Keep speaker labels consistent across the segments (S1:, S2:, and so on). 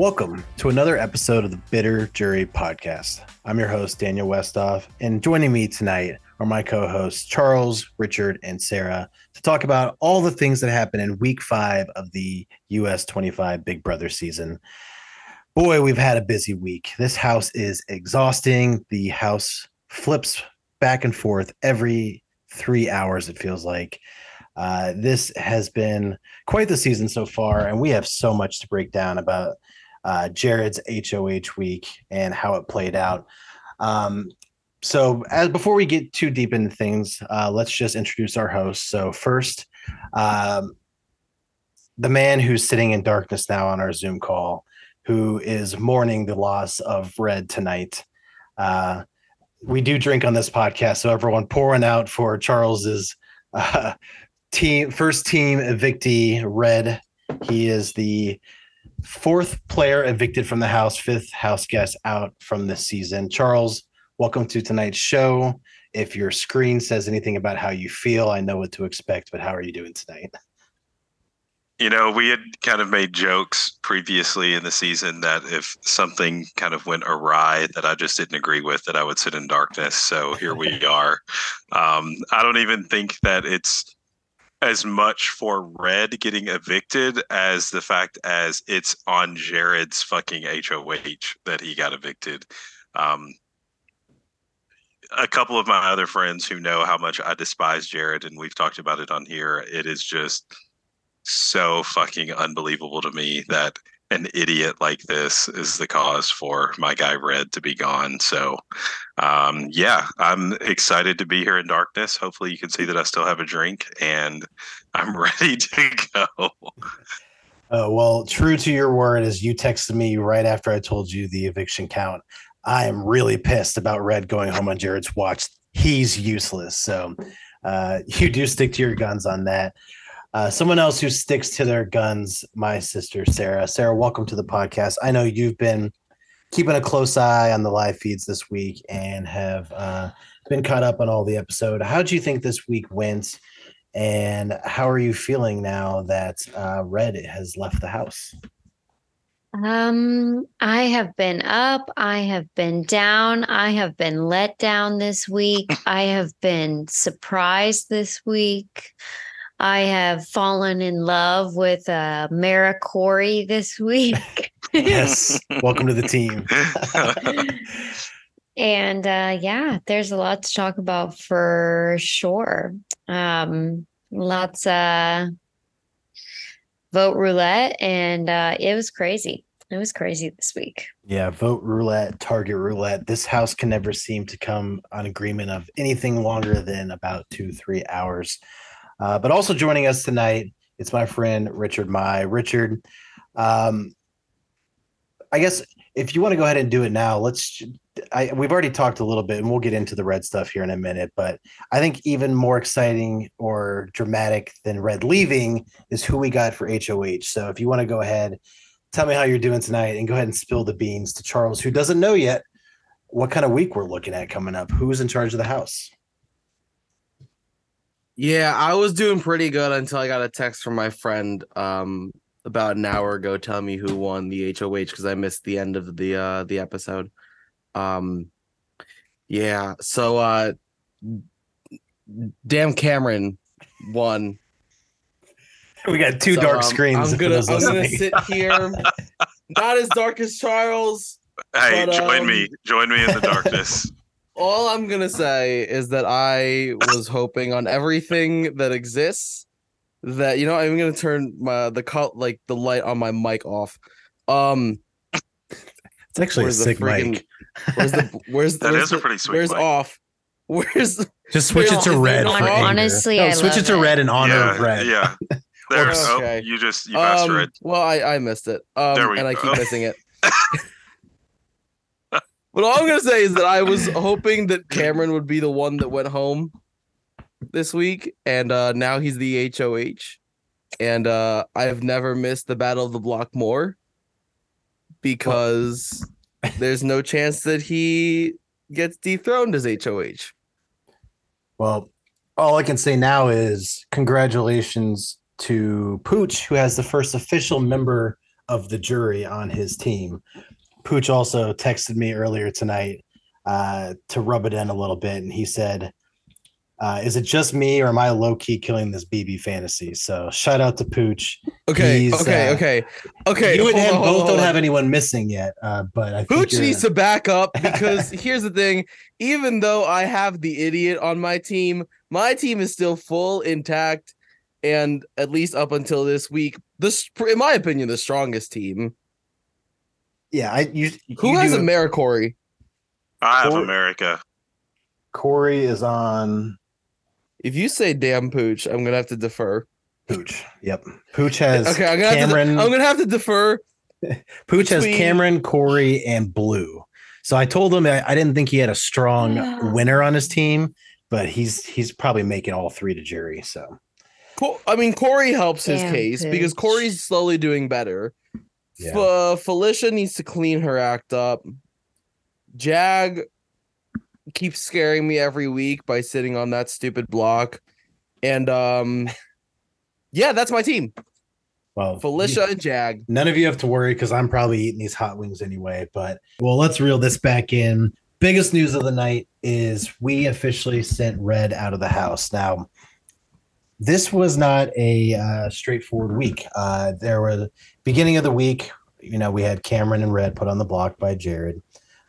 S1: Welcome to another episode of the Bitter Jury Podcast. I'm your host, Daniel Westoff, and joining me tonight are my co hosts, Charles, Richard, and Sarah, to talk about all the things that happened in week five of the US 25 Big Brother season. Boy, we've had a busy week. This house is exhausting. The house flips back and forth every three hours, it feels like. Uh, this has been quite the season so far, and we have so much to break down about uh, Jared's HOH week and how it played out. Um, so, as before we get too deep into things, uh, let's just introduce our host. So, first, um, the man who's sitting in darkness now on our Zoom call, who is mourning the loss of Red tonight. Uh, we do drink on this podcast, so everyone pouring out for Charles's uh, team first team evictee, Red. He is the fourth player evicted from the house, fifth house guest out from this season. Charles, welcome to tonight's show. If your screen says anything about how you feel, I know what to expect, but how are you doing tonight?
S2: You know, we had kind of made jokes previously in the season that if something kind of went awry that I just didn't agree with, that I would sit in darkness. So here we are. Um, I don't even think that it's as much for Red getting evicted as the fact as it's on Jared's fucking HOH that he got evicted. Um, a couple of my other friends who know how much I despise Jared, and we've talked about it on here. It is just so fucking unbelievable to me that an idiot like this is the cause for my guy Red to be gone. So, um, yeah, I'm excited to be here in darkness. Hopefully, you can see that I still have a drink and I'm ready to go.
S1: Uh, well, true to your word, as you texted me right after I told you the eviction count, I am really pissed about Red going home on Jared's watch. He's useless. So, uh, you do stick to your guns on that. Uh, someone else who sticks to their guns, my sister Sarah. Sarah, welcome to the podcast. I know you've been keeping a close eye on the live feeds this week and have uh, been caught up on all the episode. How do you think this week went, and how are you feeling now that uh, Red has left the house?
S3: Um, I have been up, I have been down, I have been let down this week, I have been surprised this week. I have fallen in love with uh, Mara Corey this week.
S1: yes, welcome to the team.
S3: and uh, yeah, there's a lot to talk about for sure. Um, lots of uh, vote roulette, and uh, it was crazy. It was crazy this week.
S1: Yeah, vote roulette, target roulette. This house can never seem to come on agreement of anything longer than about two, three hours. Uh, but also joining us tonight, it's my friend Richard Mai. Richard, um, I guess if you want to go ahead and do it now, let's. I, we've already talked a little bit, and we'll get into the red stuff here in a minute. But I think even more exciting or dramatic than red leaving is who we got for HOH. So if you want to go ahead, tell me how you're doing tonight, and go ahead and spill the beans to Charles, who doesn't know yet what kind of week we're looking at coming up. Who's in charge of the house?
S4: Yeah, I was doing pretty good until I got a text from my friend um about an hour ago telling me who won the HOH because I missed the end of the uh the episode. Um yeah, so uh damn Cameron won.
S1: We got two so, dark um, screens.
S4: I'm gonna I'm gonna sit here. Not as dark as Charles.
S2: Hey, but, join um, me. Join me in the darkness
S4: all I'm gonna say is that I was hoping on everything that exists that you know I'm gonna turn my the cut like the light on my mic off. Um,
S1: it's actually a sick freaking, mic.
S4: Where's the where's
S2: that
S4: where's
S2: is
S4: the,
S2: a pretty sweet
S4: where's
S2: mic.
S4: off? Where's
S1: just switch it to red?
S3: honestly,
S1: no,
S3: I
S1: switch it to red in honor
S2: yeah,
S1: of red.
S2: Yeah. There,
S4: okay.
S2: oh, you just you passed
S4: um,
S2: red.
S4: Well, I I missed it. Um,
S2: there we
S4: and
S2: go.
S4: I keep missing it. But all I'm gonna say is that I was hoping that Cameron would be the one that went home this week, and uh, now he's the HOH. And uh, I have never missed the Battle of the Block more because there's no chance that he gets dethroned as HOH.
S1: Well, all I can say now is congratulations to Pooch, who has the first official member of the jury on his team. Pooch also texted me earlier tonight uh, to rub it in a little bit, and he said, uh, "Is it just me, or am I low key killing this BB fantasy?" So shout out to Pooch.
S4: Okay,
S1: He's,
S4: okay,
S1: uh,
S4: okay, okay.
S1: you and him
S4: on,
S1: both don't
S4: on.
S1: have anyone missing yet, uh, but I
S4: Pooch needs to back up because here's the thing: even though I have the idiot on my team, my team is still full intact, and at least up until this week, this, in my opinion, the strongest team.
S1: Yeah. I you
S4: Who
S1: you
S4: has
S1: do-
S4: AmeriCorey?
S2: I have
S1: Or-
S2: America.
S1: Corey is on
S4: If you say damn Pooch, I'm gonna have to defer.
S1: Pooch. Yep, Pooch has
S4: Okay, I'm gonna
S1: Cameron.
S4: have to. I'm gonna have to defer.
S1: Pooch has Cameron, Corey, and Blue. So I told him I, I didn't think he had a strong
S3: Yeah.
S1: winner on his team, but he's he's probably making all three to jury. So
S4: Co- I mean, Corey helps his
S3: Damn,
S4: case because Corey's slowly doing better.
S1: Yeah.
S4: F- Felicia needs to clean her act up. Jag keeps scaring me every week by sitting on that stupid block. And um yeah, that's my team.
S1: well,
S4: Felicia and Jag.
S1: None of you have to worry because I'm probably eating these hot wings anyway. But well, let's reel this back in. Biggest news of the night is we officially sent Red out of the house. Now, this was not a uh, straightforward week. Uh, there was beginning of the week. You know, we had Cameron and Red put on the block by Jared.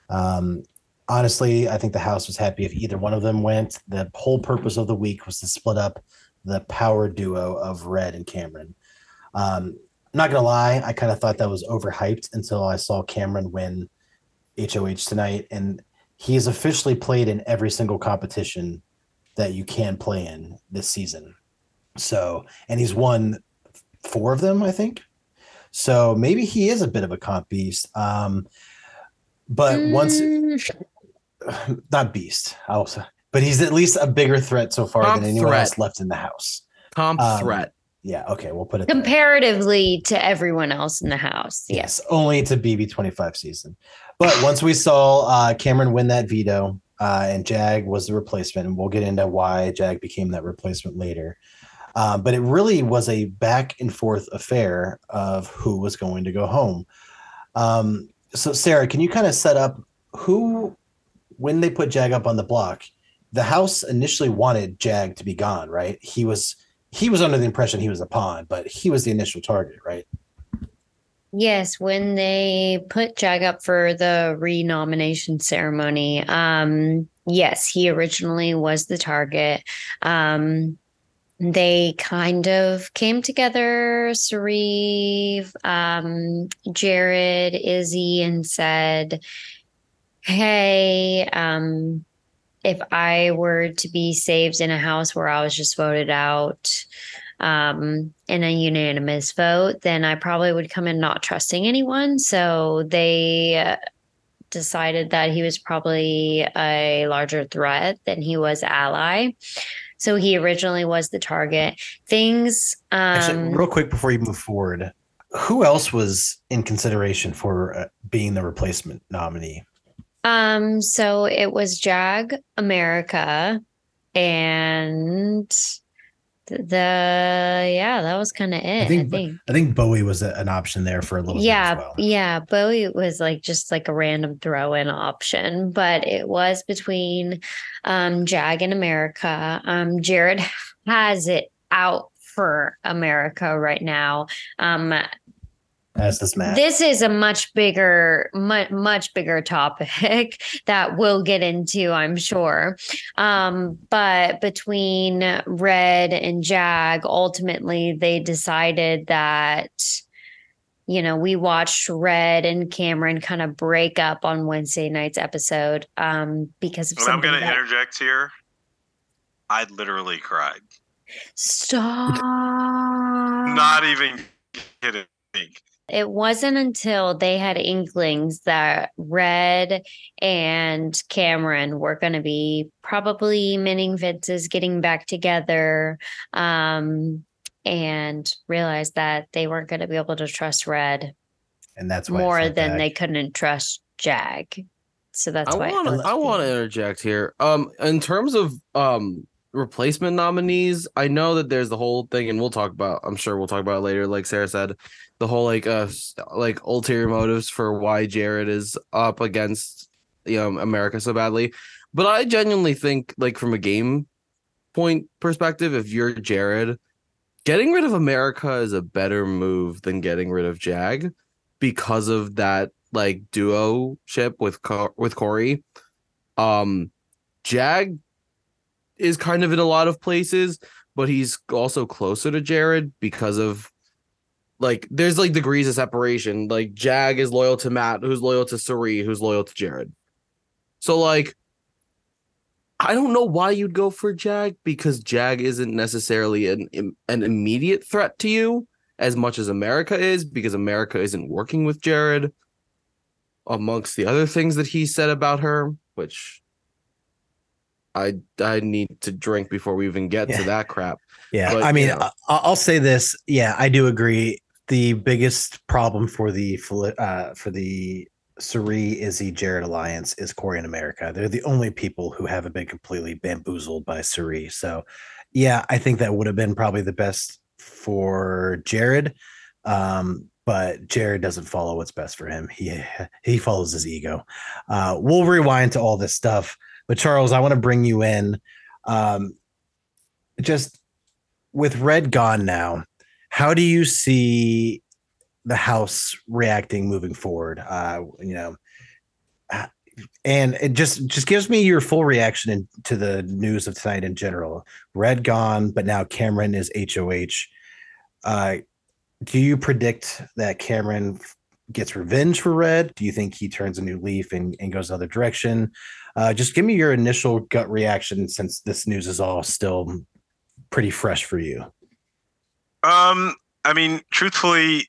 S1: Um, honestly, I think the house was happy if either one of them went. The whole purpose of the week was to split up the power duo of Red and Cameron. Um, I'm not gonna lie, I kind of thought that was overhyped until I saw Cameron win HOH tonight, and he has officially played in every single competition that you can play in this season. So, and he's won four of them, I think. So maybe he is a bit of a comp beast. Um, but once,
S3: Mm,
S1: not beast, I'll say, but he's at least a bigger threat so far
S4: Comp
S1: than anyone
S4: threat.
S1: else left in the house.
S4: Comp
S1: Um,
S4: threat.
S1: Yeah, okay, we'll put it there.
S3: comparatively to everyone else in the house. Yes.
S1: Yes, only to BB25 season. But once we saw uh, Cameron win that veto, uh, and Jag was the replacement, and we'll get into why Jag became that replacement later. Um, but it really was a back and forth affair of who was going to go home. Um, so, Sarah, can you kind of set up who, when they put Jag up on the block, the house initially wanted Jag to be gone, right? He was he was under the impression he was a pawn, but he was the initial target, right?
S3: Yes, when they put Jag up for the renomination ceremony, um, yes, he originally was the target. Um, they kind of came together, Cirie, um, Jared, Izzy, and said, Hey, um, if I were to be saved in a house where I was just voted out, um, in a unanimous vote, then I probably would come in not trusting anyone. So they uh, decided that he was probably a larger threat than he was ally. So he originally was the target. Things,
S1: Actually,
S3: um,
S1: real quick before you move forward, who else was in consideration for uh, being the replacement nominee?
S3: um, so it was Jag America and the yeah, that was kind of it. I
S1: think
S3: think.
S1: I think Bowie was a, an option there for a little
S3: yeah
S1: well.
S3: yeah bowie was like just like a random throw-in option but it was between um jag and america um jared has it out for america right now um
S1: As does Matt.
S3: this is a much bigger much much bigger topic that we'll get into i'm sure um but between red and jag ultimately they decided that you know we watched red and cameron kind of break up on wednesday night's episode um because of
S2: And I'm going to
S3: that-
S2: interject here. I literally cried.
S3: stop
S2: Not even kidding.
S3: It wasn't until they had inklings that Red and Cameron were going to be probably minning Vince's getting back together um, and realized that they weren't going to be able to trust Red
S1: and that's why
S3: more than
S1: bad.
S3: they couldn't trust Jag. So that's
S4: I
S3: why
S4: want to
S3: felt
S4: I want to interject here. Um in terms of um replacement nominees, I know that there's the whole thing, and we'll talk about. I'm sure we'll talk about it later. Like Sarah said, the whole like uh like ulterior motives for why Jared is up against you know America so badly. But I genuinely think, like from a game point perspective, if you're Jared, getting rid of America is a better move than getting rid of Jag because of that like duo ship with with Corey. Um, Jag is kind of in a lot of places, but he's also closer to Jared because of like there's like degrees of separation. Like Jag is loyal to Matt, who's loyal to Cirie, who's loyal to Jared. So like I don't know why you'd go for Jag because Jag isn't necessarily an an immediate threat to you as much as America is because America isn't working with Jared amongst the other things that he said about her, which I I need to drink before we even get
S1: Yeah.
S4: to that crap.
S1: Yeah,
S4: But,
S1: I mean,
S4: you know.
S1: I'll say this. Yeah, I do agree. The biggest problem for the uh, for the Cirie Izzy Jared alliance is Corey and America. They're the only people who haven't been completely bamboozled by Cirie. So, yeah, I think that would have been probably the best for Jared. Um, but Jared doesn't follow what's best for him. He he follows his ego. Uh, we'll rewind to all this stuff. But Charles, I want to bring you in. Um, just with Red gone now, how do you see the house reacting moving forward? Uh, you know, uh, and it just just gives me your full reaction in, to the news of tonight in general. Red gone, but now Cameron is HOH. Uh, do you predict that Cameron gets revenge for Red? Do you think he turns a new leaf and, and goes another direction? Uh, just give me your initial gut reaction since this news is all still pretty fresh for you.
S2: Um, I mean, truthfully,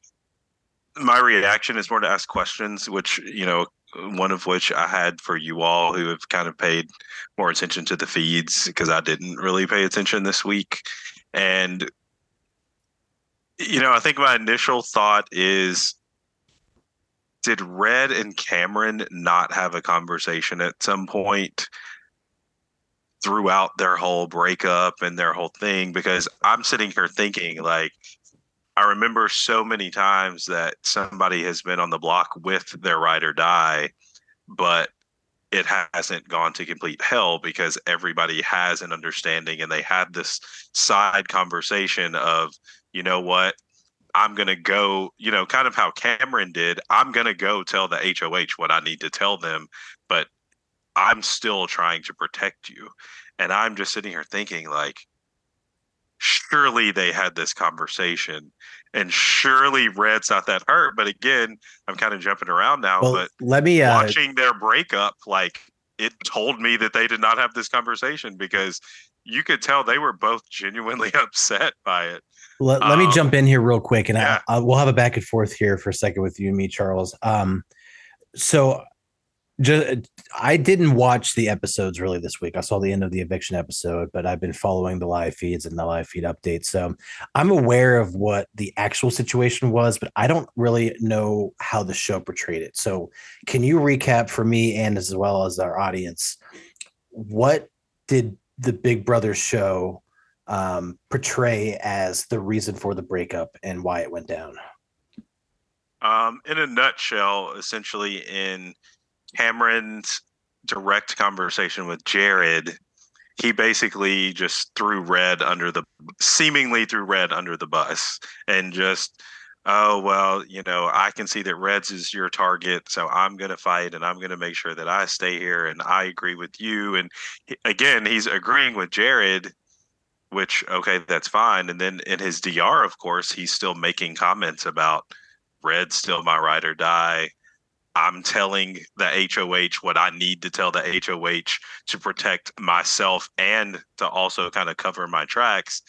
S2: my reaction is more to ask questions, which you know, one of which I had for you all who have kind of paid more attention to the feeds because I didn't really pay attention this week, and you know, I think my initial thought is. Did Red and Cameron not have a conversation at some point throughout their whole breakup and their whole thing? Because I'm sitting here thinking like I remember so many times that somebody has been on the block with their ride or die, but it hasn't gone to complete hell because everybody has an understanding and they had this side conversation of, you know what, I'm going to go, you know, kind of how Cameron did. I'm going to go tell the HOH what I need to tell them, but I'm still trying to protect you. And I'm just sitting here thinking, like, surely they had this conversation and surely Red's not that hurt. But again, I'm kind of jumping around now,
S1: Well,
S2: but
S1: let me uh,
S2: watching their breakup, like, it told me that they did not have this conversation because you could tell they were both genuinely upset by it.
S1: let, let me
S2: um,
S1: jump in here real quick, and
S2: yeah.
S1: I, I, we'll have a back and forth here for a second with you and me, Charles. Um, so just I didn't watch the episodes really this week. I saw the end of the eviction episode, but I've been following the live feeds and the live feed updates. So I'm aware of what the actual situation was, but I don't really know how the show portrayed it. So can you recap for me and as well as our audience what did the Big Brother show um, portray as the reason for the breakup and why it went down?
S2: Um, in a nutshell, essentially, in Cameron's direct conversation with Jared, he basically just threw Red under the seemingly threw Red under the bus and just, oh, well, you know, I can see that Red's is your target. So I'm going to fight and I'm going to make sure that I stay here and I agree with you. And again, he's agreeing with Jared. Which okay, that's fine. And then in his DR, of course, he's still making comments about Red's still my ride or die. I'm telling the HOH what I need to tell the HOH to protect myself and to also kind of cover my tracks.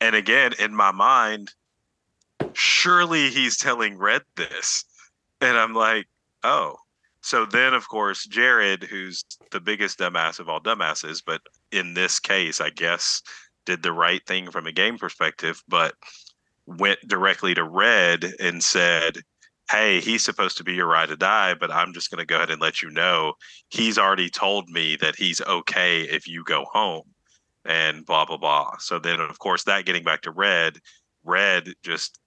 S2: And again, in my mind, surely he's telling Red this. And I'm like, oh. So then, of course, Jared, who's the biggest dumbass of all dumbasses, but in this case, I guess, did the right thing from a game perspective, but went directly to Red and said, Hey, he's supposed to be your ride or die, but I'm just going to go ahead and let you know he's already told me that he's okay if you go home. and blah blah blah. So then, of course, that getting back to Red, Red just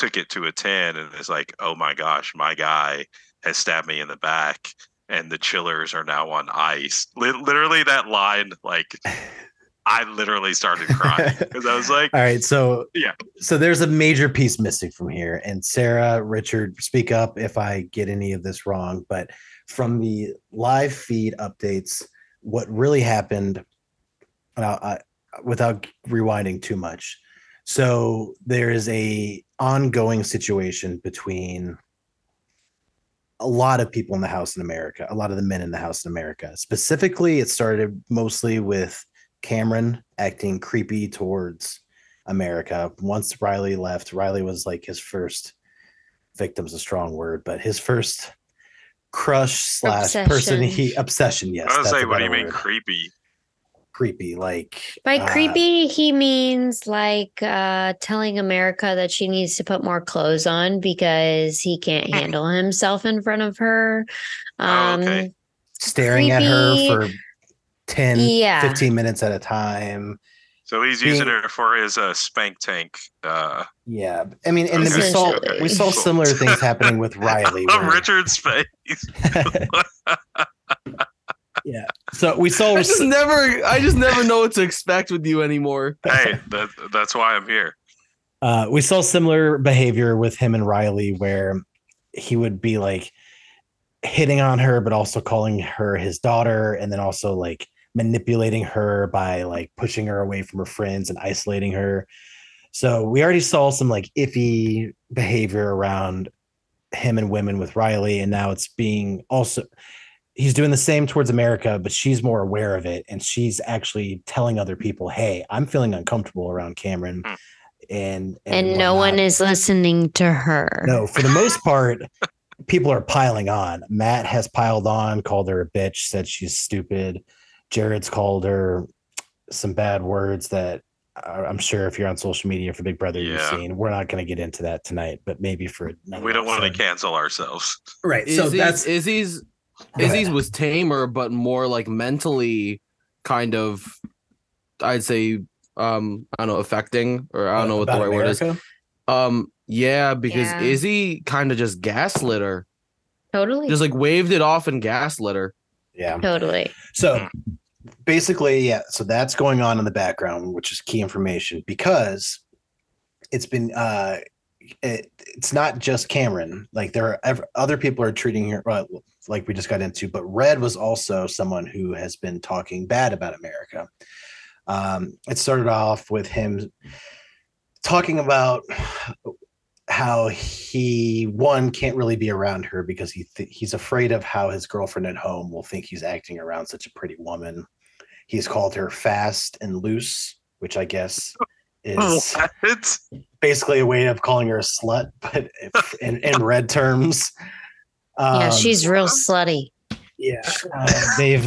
S2: took it to a ten and it's like, "Oh my gosh, my guy has stabbed me in the back." And the chillers are now on ice. literally, that line, like I literally started crying because I was like,
S1: "All right, so
S2: yeah,
S1: so there's a major piece missing from here." And Sarah, Richard, speak up if I get any of this wrong. But from the live feed updates, what really happened, I, without rewinding too much, so there is a ongoing situation between a lot of people in the house in America, a lot of the men in the house in America. Specifically, it started mostly with Cameron acting creepy towards America. Once Riley left, Riley was like his first victim's a strong word, but his first crush slash
S3: Obsession.
S1: person he obsession. Yes,
S2: I was
S1: that's
S2: say, what do you
S1: better
S2: mean
S1: word.
S2: creepy?
S1: Creepy, like
S3: By
S1: uh,
S3: creepy, he means like uh, telling America that she needs to put more clothes on because he can't handle himself in front of her.
S2: Oh,
S3: Um,
S2: okay.
S1: staring at her for 10,
S3: Yeah.
S1: 15 minutes at a time.
S2: So he's
S1: being-
S2: using her for his uh, spank tank. Uh,
S1: Yeah, I mean, and then we saw we saw similar things happening with Riley.
S2: of
S1: where-
S2: Richard's face.
S1: yeah, so we saw
S4: I just never, I just never know what to expect with you anymore.
S2: hey, that, that's why I'm here.
S1: uh, we saw similar behavior with him and Riley, where he would be like hitting on her, but also calling her his daughter, and then also like manipulating her by like pushing her away from her friends and isolating her. So we already saw some like iffy behavior around him and women with Riley, and now it's being also he's doing the same towards America, but she's more aware of it, and she's actually telling other people, "Hey, I'm feeling uncomfortable around Cameron."
S2: Hmm.
S1: And
S3: and no one is listening to her.
S1: No, for the most part, people are piling on. Matt has piled on, called her a bitch, said she's stupid. Jared's called her some bad words that I'm sure if you're on social media for Big Brother, you've seen. We're not going to get into that tonight, but maybe for another
S2: We don't want to cancel ourselves.
S1: right.
S4: Izzy's,
S1: So that's
S4: Izzy's,
S1: Go ahead.
S4: Izzy's was tamer, but more like mentally kind of, I'd say, um, I don't know, affecting, or I don't know what the
S1: about
S4: right word is. Um, yeah, because
S3: Yeah.
S4: Izzy kind of just gaslit her,
S3: Totally.
S4: just like waved it off and gaslit her.
S1: Yeah.
S3: totally.
S1: So basically, yeah. So that's going on in the background, which is key information because it's been uh it, it's not just Cameron. Like there are ev- other people are treating her uh, like we just got into, but Red was also someone who has been talking bad about America. Um, it started off with him talking about how he one can't really be around her because he th- he's afraid of how his girlfriend at home will think he's acting around such a pretty woman. He's called her fast and loose, which I guess is
S2: What?
S1: basically a way of calling her a slut, but if, in, in red terms.
S3: Yeah,
S1: Um,
S3: she's real slutty.
S1: yeah. Uh, they've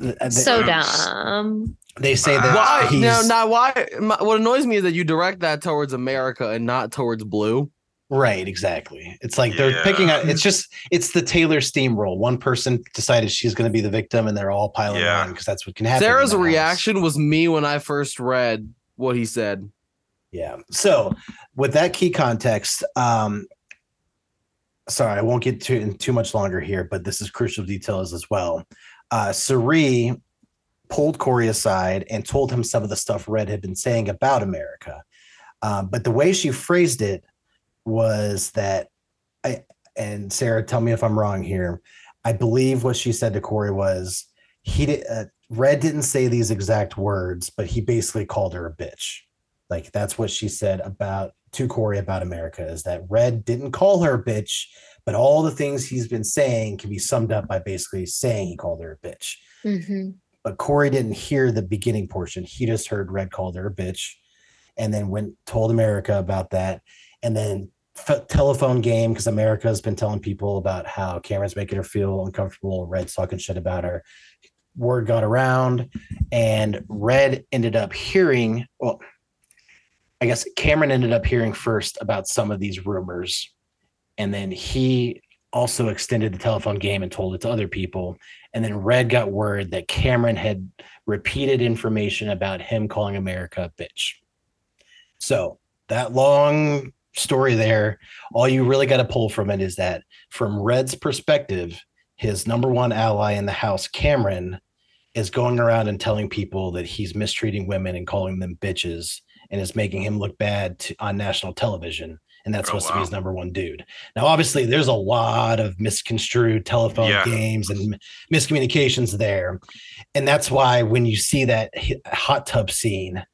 S1: th- they,
S3: So
S2: Oops.
S3: dumb.
S1: they say that
S4: Why
S1: he's
S4: now? Now, why? my- What annoys me is that you direct that towards America and not towards Blue.
S1: right. Exactly. It's like they're
S2: Yeah.
S1: picking up. It's just it's the Taylor steamroll. One person decided she's going to be the victim, and they're all piling
S2: Yeah.
S1: on because that's what can happen.
S4: Sarah's
S1: the house.
S4: reaction was me when I first read what he said.
S1: Yeah. So with that key context, um, sorry, I won't get too too much longer here, but this is crucial details as well. Uh Cirie pulled Corey aside and told him some of the stuff Red had been saying about America. Um, but the way she phrased it was that I and Sarah, tell me if I'm wrong here. I believe what she said to Corey was he did uh, Red didn't say these exact words, but he basically called her a bitch. Like that's what she said about to Corey about America is that Red didn't call her a bitch, but all the things he's been saying can be summed up by basically saying he called her a bitch.
S3: hmm
S1: But Corey didn't hear the beginning portion. He just heard Red called her a bitch, and then went told America about that, and then f- telephone game because America has been telling people about how Cameron's making her feel uncomfortable. Red's talking shit about her. Word got around, and Red ended up hearing. Well, I guess Cameron ended up hearing first about some of these rumors, and then he also extended the telephone game and told it to other people. And then Red got word that Cameron had repeated information about him calling America a bitch. So that long story there, all you really got to pull from it is that from Red's perspective, his number one ally in the house, Cameron, is going around and telling people that he's mistreating women and calling them bitches and is making him look bad to, on national television. And that's
S2: Oh,
S1: supposed to be his number one dude. Now, obviously, there's a lot of misconstrued telephone
S2: Yeah.
S1: games and miscommunications there. And that's why when you see that hot tub scene,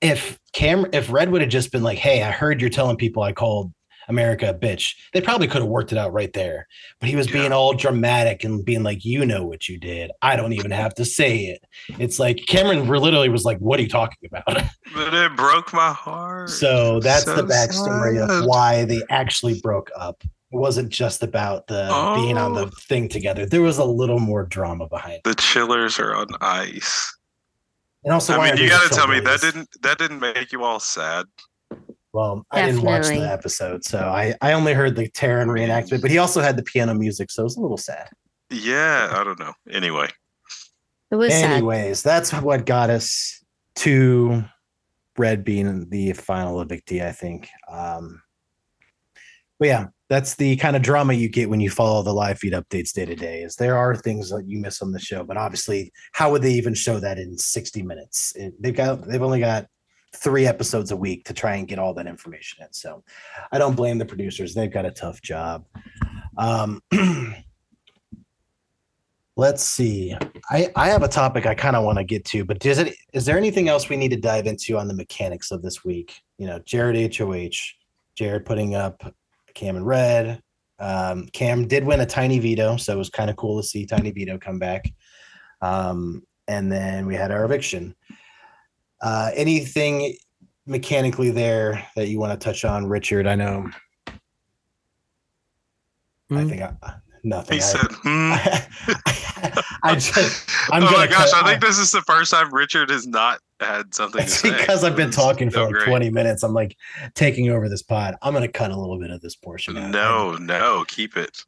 S1: if Cam, if Red would have just been like, "Hey, I heard you're telling people I called America bitch," they probably could have worked it out right there. But he was being all dramatic and being like, "You know what you did. I don't even have to say it." It's like Cameron literally was like, "What are you talking about?"
S2: But it broke my heart.
S1: so that's the backstory
S2: sad.
S1: of why they actually broke up. It wasn't just about the being on the
S2: Oh.
S1: thing together. There was a little more drama behind it.
S2: the chillers are on ice.
S1: And also,
S2: I mean, you got to tell me that didn't that didn't make you all sad.
S1: Well, I didn't watch the episode, so I, I only heard the Terran reenactment, but he also had the piano music, so it was a little sad.
S2: Yeah, I don't know. Anyway,
S3: It was sad.
S1: Anyways, that's what got us to Red being the final evictee, I think. Um, but yeah, that's the kind of drama you get when you follow the live feed updates day to day. Is there are things that you miss on the show, but obviously, how would they even show that in sixty minutes? It- they've got they've only got three episodes a week to try and get all that information in. So, I don't blame the producers; they've got a tough job. Um, let's see. I I have a topic I kind of want to get to, but is it is there anything else we need to dive into on the mechanics of this week? You know, Jared HOH, Jared putting up Cam and Red. Um, Cam did win a tiny veto, so it was kind of cool to see tiny veto come back. Um, and then we had our eviction. Uh, anything mechanically there that you want to touch on, Richard? I know. I
S4: Hmm.
S1: think I, nothing.
S2: he
S1: I-
S2: said, hmm.
S1: I just I'm
S2: oh my
S1: gonna
S2: gosh,
S1: cut-
S2: I think this is the first time Richard has not had something
S1: It's
S2: to say.
S1: because I've been talking for
S2: so
S1: like 20 minutes. I'm like taking over this pod. I'm gonna cut a little bit of this portion out.
S2: No, no, keep it.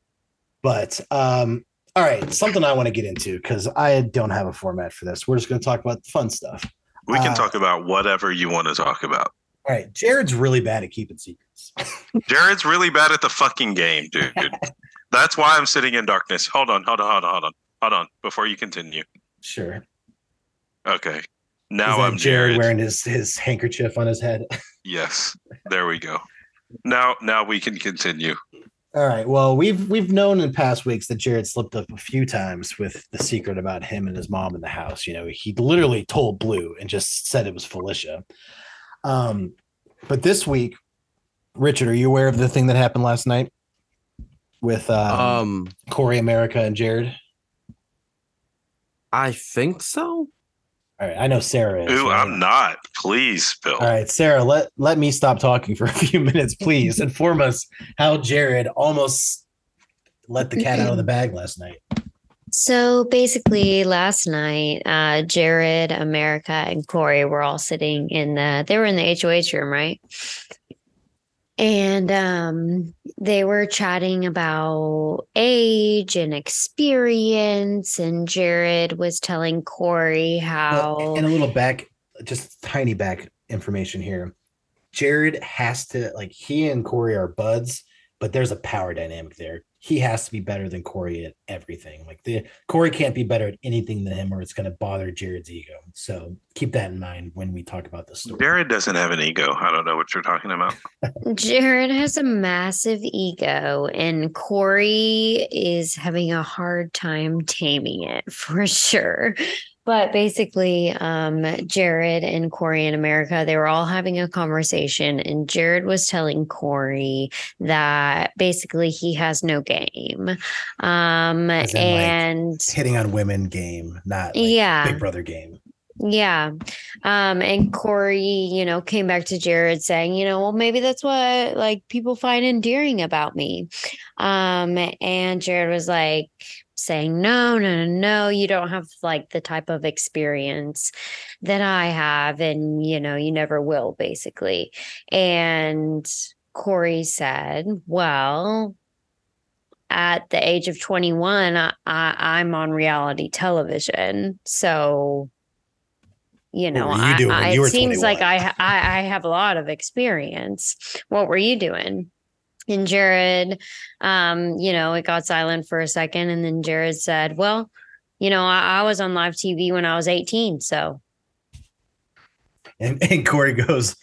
S1: But um, all right, something I want to get into because I don't have a format for this. We're just gonna talk about the fun stuff.
S2: We can
S1: Uh,
S2: talk about whatever you want to talk about.
S1: All right, Jared's really bad at keeping secrets.
S2: Jared's really bad at the fucking game, dude. That's why I'm sitting in darkness. Hold on, hold on, hold on, hold on, hold on. Before you continue.
S1: Sure.
S2: Okay. Now I'm
S1: Jared
S2: Jared.
S1: wearing his his handkerchief on his head.
S2: Yes. There we go. Now now we can continue.
S1: All right. Well, we've we've known in past weeks that Jared slipped up a few times with the secret about him and his mom in the house. You know, he literally told Blue and just said it was Felicia. Um, but this week, Richard, are you aware of the thing that happened last night with um,
S4: Um,
S1: Corey America and Jared?
S4: I think so.
S1: All right, I know Sarah is.
S2: Ooh,
S1: right?
S2: I'm not. Please, Bill.
S1: All right, Sarah, let let me stop talking for a few minutes, please. Inform us how Jared almost let the cat out of the bag last night.
S3: So basically, last night, uh, Jared, America, and Corey were all sitting in the. They were in the HOH room, right? And um, they were chatting about age and experience. And Jared was telling Corey how.
S1: Well, and a little back, just tiny back information here. Jared has to like he and Corey are buds, but there's a power dynamic there. He has to be better than Corey at everything. Like the Corey can't be better at anything than him, or it's going to bother Jared's ego. So keep that in mind when we talk about the story.
S2: Jared doesn't have an ego. I don't know what you're talking about.
S3: Jared has a massive ego, and Corey is having a hard time taming it for sure. But basically, um, Jared and Corey in America, they were all having a conversation, and Jared was telling Corey that basically he has no game. Um,
S1: As in, like,
S3: and
S1: Hitting on women game, not like
S3: Yeah.
S1: Big Brother game.
S3: yeah. Um, and Corey, you know, came back to Jared saying, you know, well, maybe that's what like people find endearing about me. Um, and Jared was like saying, no, no, no, no, you don't have like the type of experience that I have, and you know, you never will, basically. And Corey said, well, at the age of 21, I, I, I'm on reality television. So, you know,
S1: you
S3: I, I,
S1: you
S3: it seems like
S1: 21?
S3: I, I, I have a lot of experience. What were you doing? And Jared, um, you know, it got silent for a second. And then Jared said, Well, you know, I, I was on live TV when I was 18. So,
S1: And, and Corey goes,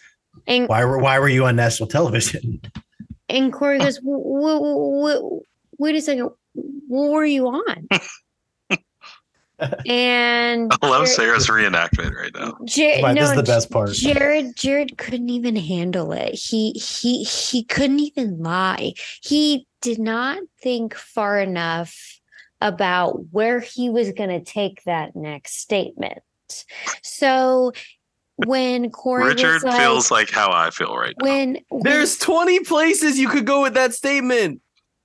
S3: and
S1: "Why were why were you on national television?"
S3: And Corey goes, "W- w- w- "Wait a second, what were you on?" and
S2: I love
S3: Jared-
S2: Sarah's reenactment right now.
S3: Jared,
S1: But this is the best part.
S3: Jared, Jared couldn't even handle it. He he he couldn't even lie. He did not think far enough about where he was going to take that next statement. So when Corey
S2: Richard
S3: was like,
S2: feels like how I feel right now.
S3: when, when
S4: There's 20 places you could go with that statement.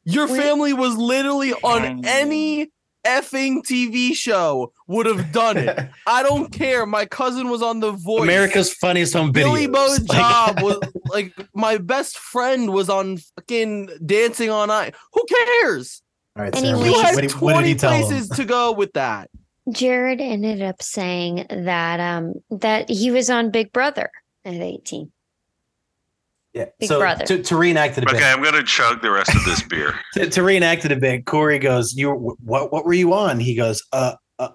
S4: Your
S3: Wait.
S4: family was literally on any effing TV show would have done it. I don't care. My cousin was on The Voice.
S1: America's funniest home videos.
S4: Billy Bo
S1: Like-
S4: Job was like my best friend was on fucking Dancing on Ice. Who cares?
S1: All right,
S3: Anyway.
S4: You had
S1: what, did- what did
S4: 20
S1: he tell him?
S4: places to go with that.
S3: Jared ended up saying that um that he was on Big Brother at 18.
S1: Yeah.
S3: Big
S1: so
S3: brother.
S1: To, to reenact it a bit,
S2: Okay, I'm gonna chug the rest of this beer.
S1: to, to reenact it a bit, Corey goes, "You what? What were you on?" He goes, "Uh, uh,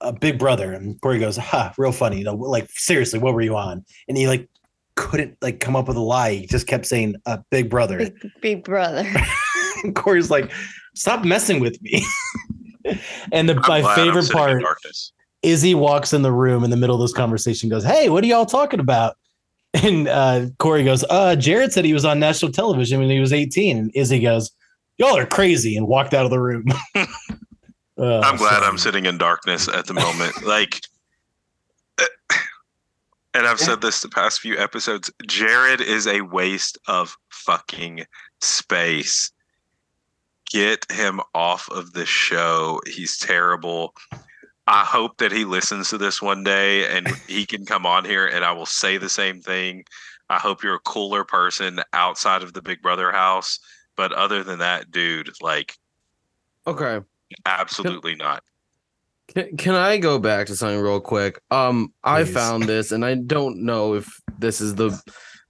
S1: uh Big Brother." And Corey goes, "Ha, real funny." You know, like seriously, what were you on? And he like couldn't like come up with a lie. He just kept saying, "Uh, Big Brother."
S3: Big, Big Brother.
S1: and Corey's like, "Stop messing with me." and the
S2: I'm
S1: my favorite part
S2: darkness.
S1: Izzy walks in the room in the middle of this conversation, goes, Hey, what are y'all talking about? And uh, Corey goes, uh, Jared said he was on national television when he was 18. And Izzy goes, Y'all are crazy, and walked out of the room. Oh,
S2: I'm glad
S1: so-
S2: I'm sitting in darkness at the moment. Like, and I've said this the past few episodes. Jared is a waste of fucking space. Get him off of the show. He's terrible. I hope that he listens to this one day and he can come on here and I will say the same thing. I hope you're a cooler person outside of the Big Brother house. But other than that, dude, like,
S4: Okay.
S2: absolutely not.
S4: Can, can I go back to something real quick? Um, I found this, and I don't know if this is the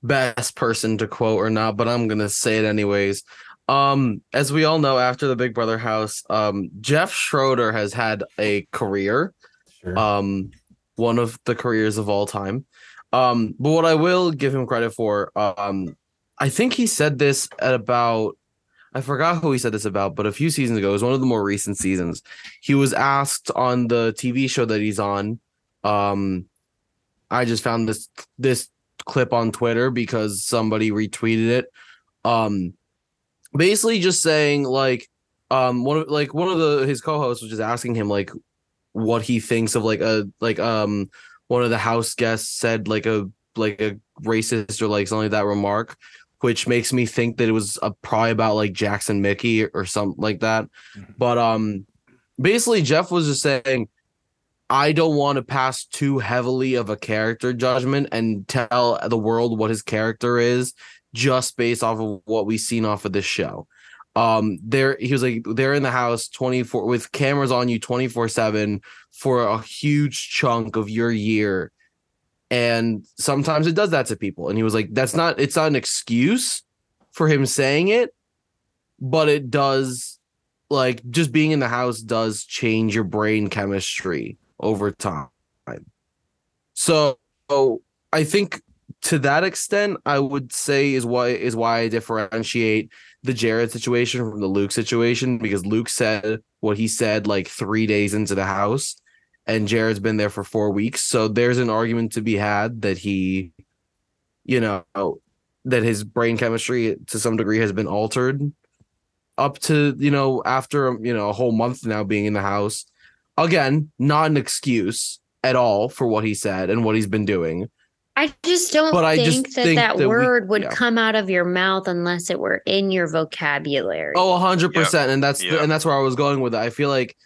S4: best person to quote or not, but I'm gonna say it anyways. Um, as we all know, after the Big Brother house, um, Jeff Schroeder has had a career,
S1: Sure.
S4: um, one of the careers of all time. Um, but what I will give him credit for, um, I think he said this at about I forgot who he said this about, but a few seasons ago, it was one of the more recent seasons. He was asked on the TV show that he's on. Um, I just found this this clip on Twitter because somebody retweeted it. Um, basically just saying like, um, one of like one of the his co-hosts was just asking him like what he thinks of like a like um one of the house guests said like a like a racist or like something like that remark which makes me think that it was uh probably about like Jackson Michie or something like that.
S1: Mhm.
S4: But um, basically Jeff was just saying, I don't want to pass too heavily of a character judgment and tell the world what his character is just based off of what we've seen off of this show. Um, there he was like they're in the house 24 with cameras on you 24 7 for a huge chunk of your year. And sometimes it does that to people. And he was like that's not it's not an excuse for him saying it but it does like just being in the house does change your brain chemistry over time. So i think to that extent i would say is why is why i differentiate the jared situation from the luke situation because luke said what he said like three days into the house and Jared's been there for four weeks. So there's an argument to be had that he, you know, that his brain chemistry to some degree has been altered up to, you know, after, you know, a whole month now being in the house. Again, not an excuse at all for what he said and what he's been doing.
S3: I just don't
S4: But I
S3: think
S4: just
S3: that
S4: think
S3: that
S4: that we-
S3: word would
S4: yeah.
S3: come out of your mouth unless it were in your vocabulary.
S4: Oh, hundred percent, and that's
S2: Yeah.
S4: and that's where I was going with it. I feel like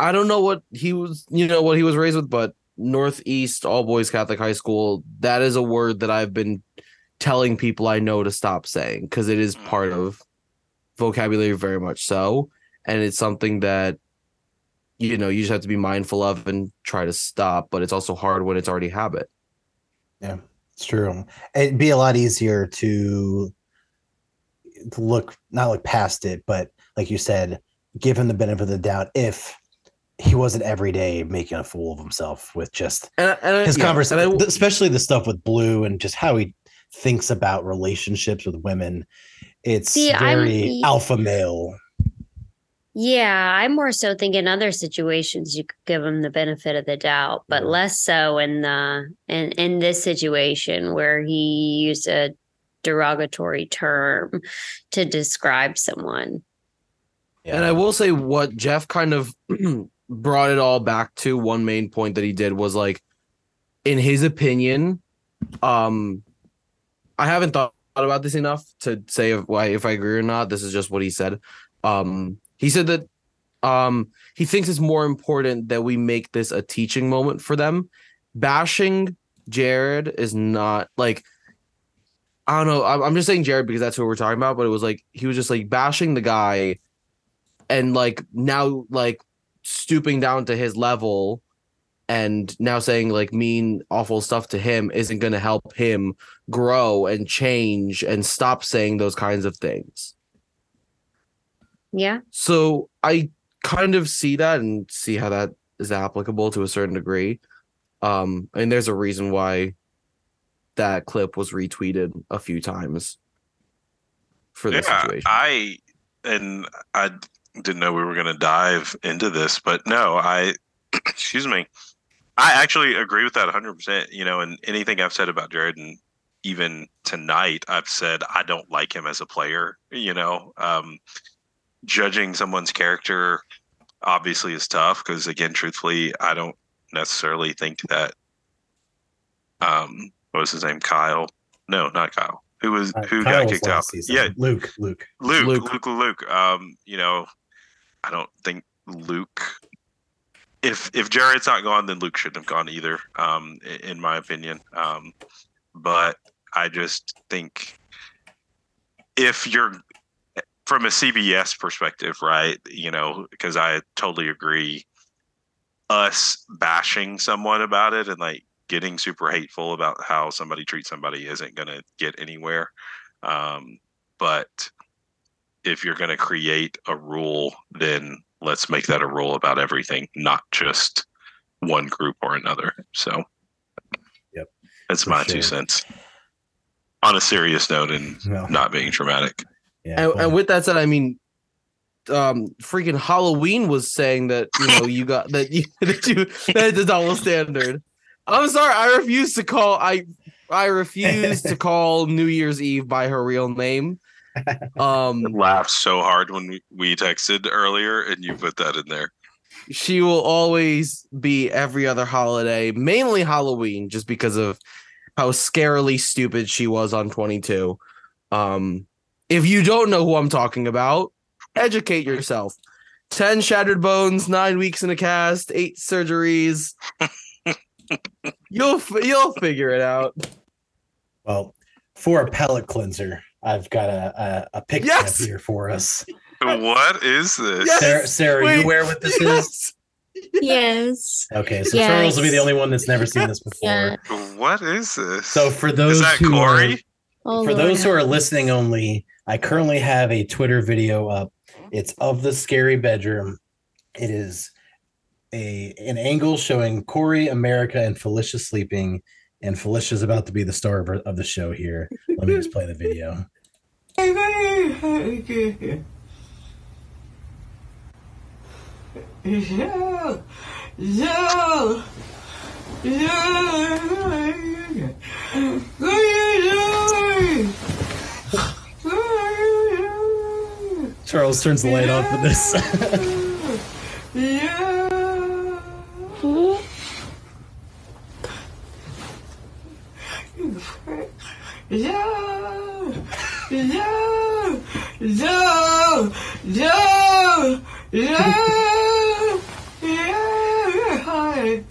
S4: I don't know what he was, you know, what he was raised with, but Northeast All Boys Catholic High School. That is a word that I've been telling people I know to stop saying because it is mm. part of vocabulary very much so, and it's something that you know you just have to be mindful of and try to stop. But it's also hard when it's already habit.
S1: Yeah, it's true. It'd be a lot easier to to look not look past it, but like you said, give him the benefit of the doubt if he wasn't every day making a fool of himself with just
S4: And, and
S1: his
S4: yeah,
S1: conversation, especially the stuff with Blue and just how he thinks about relationships with women. It's
S3: See, I'm-
S1: very alpha male.
S3: Yeah, I'm more so thinking in other situations you could give them the benefit of the doubt, but
S1: Yeah.
S3: less so in the in in this situation where he used a derogatory term to describe someone.
S4: And I will say what Jeff kind of brought it all back to one main point that he did was like in his opinion um I haven't thought about this enough to say if why if I agree or not this is just what he said um he said that um he thinks it's more important that we make this a teaching moment for them. Bashing Jared is not like I don't know. I'm just saying Jared because that's who we're talking about but it was like he was just like bashing the guy and like now like stooping down to his level and now saying like mean awful stuff to him isn't going to help him grow and change and stop saying those kinds of things
S3: Yeah.
S4: so i kind of see that and see how that is applicable to a certain degree um and there's a reason why that clip was retweeted a few times for this
S2: yeah,
S4: situation
S2: I and I didn't know we were going to dive into this, but no, I excuse me. I actually agree with that 100%, you know, and anything I've said about Jared and even tonight I've said I don't like him as a player, you know. Um judging someone's character obviously is tough because again truthfully I don't necessarily think that um what was his name Kyle no not Kyle who was
S1: Uh,
S2: who
S1: Kyle
S2: got kicked out
S1: season.
S2: yeah
S1: Luke, Luke.
S2: Luke,
S4: Luke.
S2: Luke, Luke, Luke. Um, you know, I don't think Luke. If if Jared's not gone, then Luke shouldn't have gone either. Um, in my opinion. Um, but I just think if you're from a CBS perspective, right? You know, because I totally agree. Us bashing someone about it and like getting super hateful about how somebody treats somebody isn't going to get anywhere. Um, but if you're going to create a rule, then let's make that a rule about everything, not just one group or another. So,
S1: Yep,
S2: that's my
S1: sure.
S2: two cents. On a serious note and
S1: No.
S2: not being dramatic.
S1: Yeah,
S4: and, and with that said, I mean, um, freaking Halloween was saying that you know you got that you that you that the double standard. I'm sorry, I refuse to call I I refuse to call New Year's Eve by her real name. Um,
S2: Laughed so hard when we, we texted earlier, and you put that in there.
S4: she will always be every other holiday, mainly Halloween, just because of how scarily stupid she was on 22. Um, if you don't know who I'm talking about, educate yourself. 10 shattered bones, nine weeks in a cast, eight surgeries. you'll f- you'll figure it out.
S1: well, for a palate cleanser, I've got a a, a pick
S4: Yes!
S1: here for us.
S2: What is this?
S4: Yes!
S1: Sarah, Sarah, you
S4: Wait.
S1: aware what this is?
S4: Yes.
S3: Yes.
S1: Okay, so
S3: Yes.
S1: Charles will be the only one that's never seen this before.
S3: Yeah.
S2: What is this?
S1: So for those
S2: is that
S1: who are-
S2: Corey?
S3: Oh,
S1: for those who are listening only, I currently have a Twitter video up. It's of the scary bedroom. It is a an angle showing Corey, America, and Felicia sleeping, and Felicia's about to be the star of, of the show here. Let me just play the video.
S5: No, no, no. What are you doing? What are you doing?
S1: Charles turns the light off for this.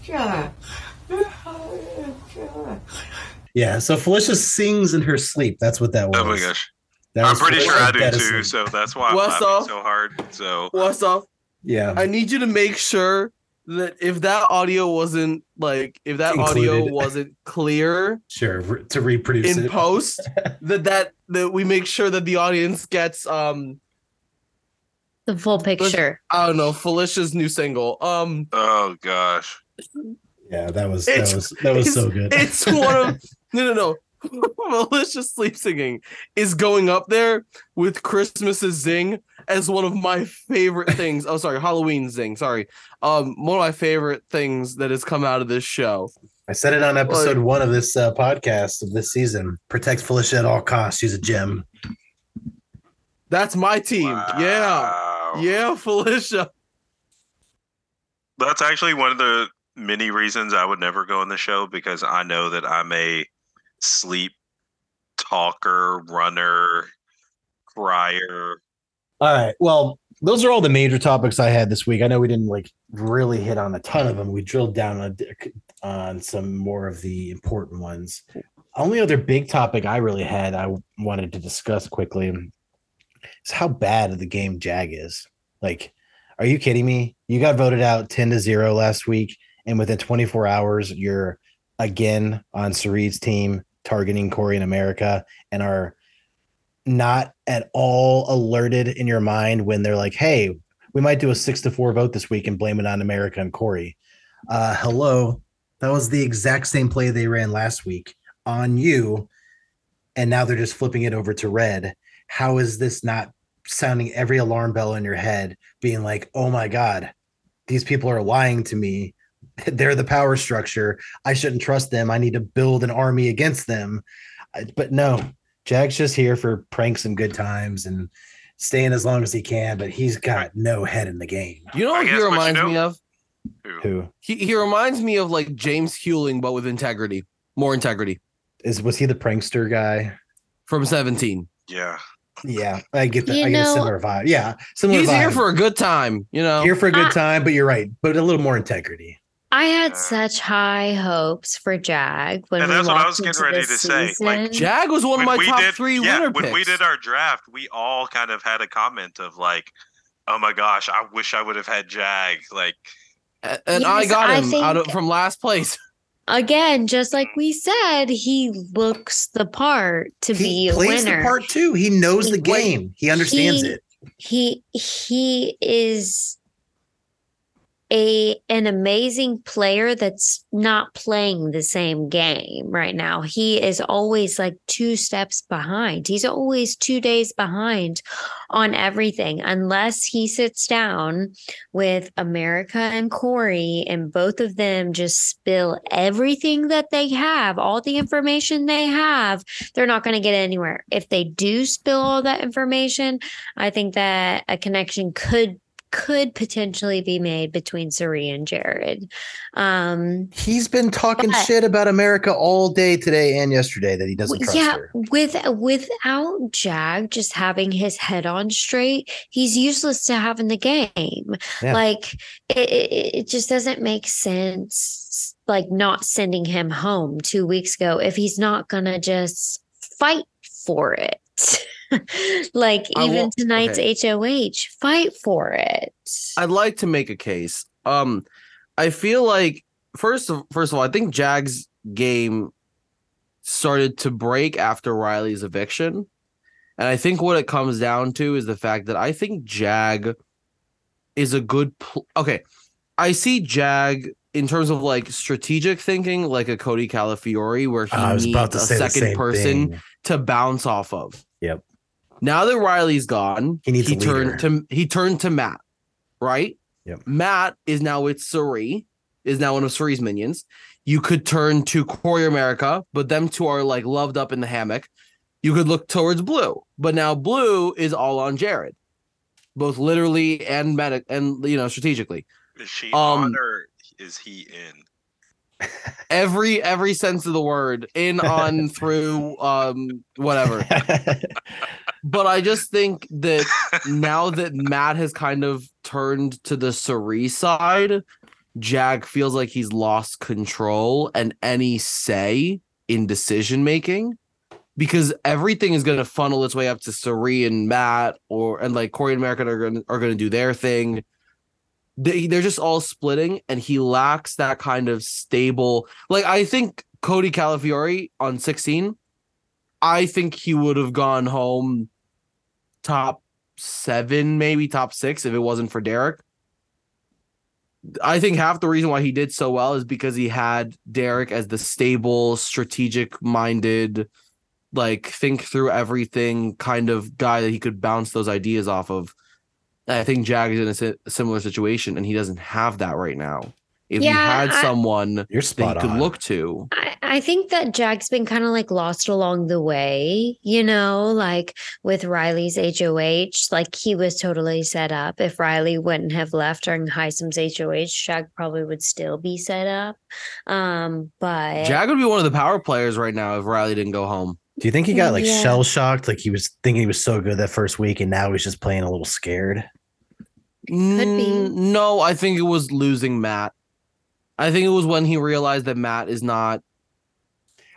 S5: Yeah. Yeah.
S1: So Felicia sings in her sleep. That's what that was.
S2: Oh my gosh.
S1: That
S2: I'm pretty sure I do
S1: Edison.
S2: too. So that's why I'm
S4: What's
S2: laughing
S4: up?
S2: so hard. So
S4: What's up?
S1: Yeah.
S4: I need you to make sure that if that audio wasn't like if that audio wasn't clear
S1: Sure. re- To reproduce
S4: in
S1: it.
S4: post, that that that we make sure that the audience gets um
S3: The full picture.
S4: I don't know Felicia's new single. Um,
S2: oh gosh.
S1: Yeah, that was
S4: It's-
S1: that was that was so good.
S4: it's one of no no no. Malicious sleep singing is going up there with Christmas's zing as one of my favorite things. Oh, sorry, Halloween zing. Sorry, um, one of my favorite things that has come out of this show.
S1: I said it on episode
S4: Like-
S1: one of this uh, podcast of this season. Protect Felicia at all costs. She's a gem.
S4: That's my team. Yeah, yeah, Felicia.
S2: That's actually one of the many reasons I would never go on the show because I know that I'm a sleep talker, runner, crier.
S1: All right. Well, those are all the major topics I had this week. I know we didn't like really hit on a ton of them. We drilled down on, on some more of the important ones. Only other big topic I really had I wanted to discuss quickly is how bad the game Jag is. Like, are you kidding me? You got voted out 10 to 0 last week, and within 24 hours, you're again on Cirie's team targeting Corey in America and are not at all alerted in your mind when they're like, hey, we might do a six to four vote this week and blame it on America and Corey. Uh, hello. That was the exact same play they ran last week on you. And now they're just flipping it over to red. How is this not sounding every alarm bell in your head, being like, oh my God, these people are lying to me. They're the power structure. I shouldn't trust them. I need to build an army against them. But no, Jag's just here for pranks and good times and staying as long as he can, but he's got no head in the game.
S4: You know what he
S2: guess what you
S4: reminds
S2: know-
S4: me of?
S2: Who?
S1: Who
S4: He he reminds me of like James Huling, but with integrity, more integrity
S1: is was he the prankster guy?
S4: from Seventeen.
S2: Yeah.
S1: Yeah, I get that.
S3: You
S1: I get a similar vibe. Yeah, similar
S4: He's
S1: vibe.
S4: here for a good time, you know.
S1: here for a good
S3: I-
S1: time, but you're right, but a little more integrity.
S3: I had
S2: Uh,
S3: such high hopes for Jag when
S2: And
S3: we
S2: that's what I
S3: walked
S2: was getting
S3: into
S2: ready
S3: this
S2: to say, like,
S3: season.
S4: Jag was one of my
S2: we
S4: top
S2: did,
S4: three
S2: yeah,
S4: winner
S2: when
S4: picks.
S2: we did our draft, we all kind of had a comment of like, "Oh my gosh, I wish I would have had Jag." Like,
S4: A- and I
S3: Yes,
S4: got
S3: I
S4: him out of from last place.
S3: Again, just like we said, he looks the part to
S1: He
S3: be a
S1: plays
S3: winner.
S1: the part too. He knows the game. He understands
S3: he-
S1: it.
S3: he he is a an amazing player that's not playing the same game right now. He is always like two steps behind. He's always 2 days behind on everything unless he sits down with America and Corey and both of them just spill everything that they have, all the information they have, they're not going to get anywhere. If they do spill all that information, I think that a connection could could potentially be made between Cirie and Jared. Um
S1: He's been talking
S3: But-
S1: shit about America all day today and yesterday that he doesn't trust
S3: yeah,
S1: her.
S3: with without Jag just having his head on straight, he's useless to have in the game.
S1: Yeah.
S3: Like it, it, it just doesn't make sense. Like not sending him home two weeks ago if he's not gonna just fight for it. like even
S4: wa-
S3: tonight's
S4: okay.
S3: HOH, fight for it.
S4: I'd like to make a case. Um, I feel like first of first of all, I think Jag's game started to break after Riley's eviction, and I think what it comes down to is the fact that I think Jag is a good. Pl- okay, I see Jag in terms of like strategic thinking, like a Cody Calafiore, where he
S1: I was
S4: needs
S1: about to
S4: a
S1: say
S4: second person
S1: thing.
S4: to bounce off of.
S1: Yep.
S4: Now that Riley's gone,
S1: He needs a
S4: turned to he turned to Matt, right?
S1: Yep.
S4: Matt is now with Cirie, is now one of Cirie's minions. You could turn to Corey America, but them two are like loved up in the hammock. You could look towards Blue, but now Blue is all on Jared, both literally and medic and you know strategically.
S2: is she
S4: Um,
S2: on or is he in?
S4: Every every sense of the word, in on through um whatever. But I just think that now that Matt has kind of turned to the Cirie side, Jag feels like he's lost control and any say in decision making. because everything is going to funnel its way up to Cirie and Matt or and like Corey and American are going to are going to do their thing. They they're just all splitting, and he lacks that kind of stable. Like I think Cody Calafiore on sixteen, I think he would have gone home top seven, maybe top six if it wasn't for Derrick. I think half the reason why he did so well is because he had Derrick as the stable, strategic minded, like think through everything kind of guy that he could bounce those ideas off of. I think Jag is in a similar situation and he doesn't have that right now. If he
S3: Yeah,
S4: had
S3: I-
S4: someone
S1: You're
S4: that
S1: spot
S4: he could
S1: on.
S4: look to,
S3: I, I think that Jag's been kind of like lost along the way, you know, like with Riley's HOH, like he was totally set up. If Riley wouldn't have left during Hisam's HOH, Jack probably would still be set up. Um, but
S4: Jag would be one of the power players right now if Riley didn't go home.
S1: Do you think he got like
S3: Yeah.
S1: shell shocked? Like he was thinking he was so good that first week, and now he's just playing a little scared.
S3: Could
S4: be. No, I think it was losing Matt. I think it was when he realized that Matt is not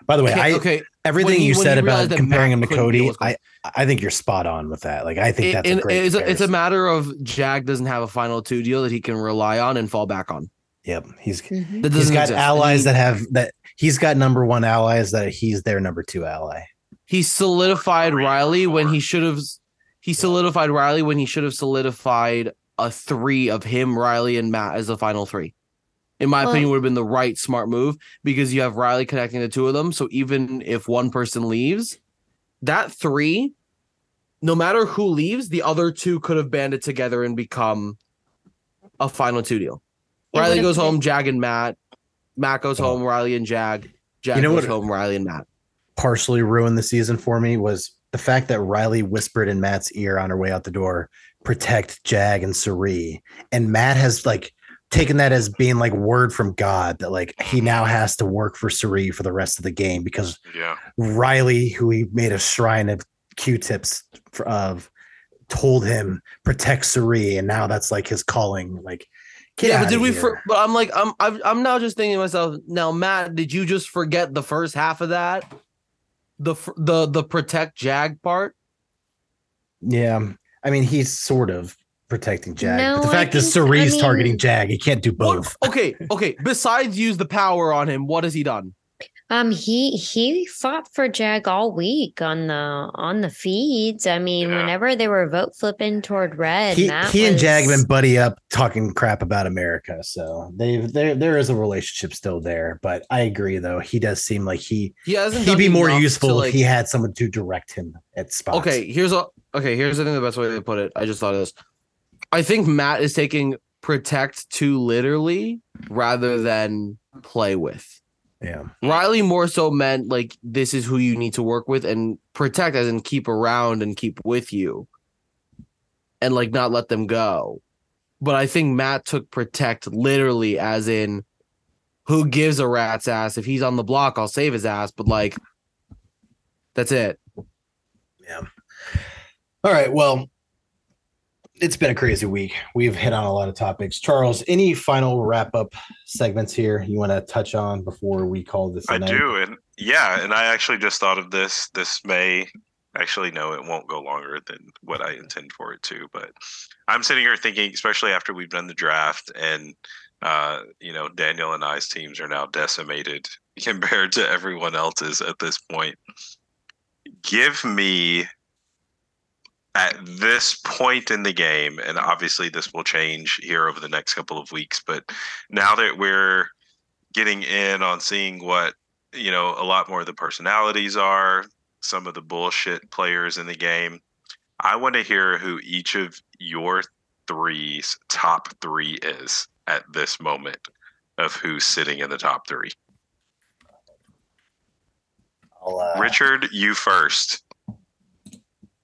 S1: By the way,
S4: okay.
S1: I
S4: okay.
S1: everything
S4: when he-
S1: you
S4: when
S1: said about
S4: realized that
S1: comparing him to Cody, I I think you're spot on with that. Like I think
S4: It-
S1: that's
S4: and
S1: a great.
S4: it's, a, it's a matter of Jag doesn't have a final two deal that he can rely on and fall back on.
S1: Yep, he's
S3: Mhm.
S4: That
S1: he's
S4: doesn't
S1: got
S4: exist.
S1: Allies
S4: he-
S1: that have that. He's got number one allies that he's their number two ally.
S4: he solidified Riley when he should have. He solidified Riley when he should have solidified a three of him, Riley, and Matt as the final three. In my
S3: Well-
S4: opinion, would have been the right smart move because you have Riley connecting the two of them. So even if one person leaves, that three, no matter who leaves, the other two could have banded together and become a final two deal. Riley goes
S3: been-
S4: home, Jag and Matt. Matt goes
S1: Oh.
S4: home, Riley and Jag. Jag
S1: You know
S4: goes
S1: what-
S4: home, Riley and Matt.
S1: partially ruined the season for me was the fact that Riley whispered in Matt's ear on her way out the door, protect Jag and Cirie. And Matt has like taken that as being like word from God that like he now has to work for Cirie for the rest of the game because
S2: Yeah.
S1: Riley, who he made a shrine of Q-tips of, told him protect Cirie, and now that's like his calling. Like, get
S4: yeah, but did we? For, but I'm like, I'm, I'm, I'm now just thinking to myself. Now, Matt, did you just forget the first half of that? The the the protect Jag part.
S1: Yeah, I mean he's sort of protecting Jag, but
S3: No,
S1: the
S3: I
S1: fact is
S3: think- I
S1: Cirie's
S3: mean-
S1: targeting Jag. He can't do both.
S4: okay, okay. Besides use the power on him, what has he done?
S3: Um, he he fought for Jag all week on the on the feeds. I mean,
S2: Yeah.
S3: whenever they were vote flipping toward red,
S1: he,
S3: Matt
S1: he and Jag have been buddy up talking crap about America. So they there there is a relationship still there. But I agree though, he does seem like he
S4: He hasn't.
S1: he'd
S4: done
S1: be more
S4: enough to,
S1: useful
S4: like-
S1: if he had someone to direct him at spots.
S4: Okay, here's a okay. Here's I think the best way to put it. I just thought of this. I think Matt is taking protect too literally rather than play with.
S1: Yeah.
S4: Riley more so meant like this is who you need to work with and protect as in keep around and keep with you and like not let them go. But I think Matt took protect literally as in who gives a rat's ass if he's on the block I'll save his ass but like that's it. Yeah.
S1: All right. Well, it's been a crazy week. We've hit on a lot of topics. Charles, any final wrap up segments here you want to touch on before we call this?
S2: I
S1: night?
S2: do, and yeah, and I actually just thought of this. This may actually no, it won't go longer than what I intend for it to. But I'm sitting here thinking, especially after we've done the draft, and uh, you know, Daniel and I's teams are now decimated compared to everyone else's at this point. Give me at this point in the game, and obviously this will change here over the next couple of weeks, but now that we're getting in on seeing what you know a lot more of the personalities are some of the bullshit players in the game i want to hear who each of your three's top three is at this moment of who's sitting in the top three.
S1: Uh,
S2: richard you first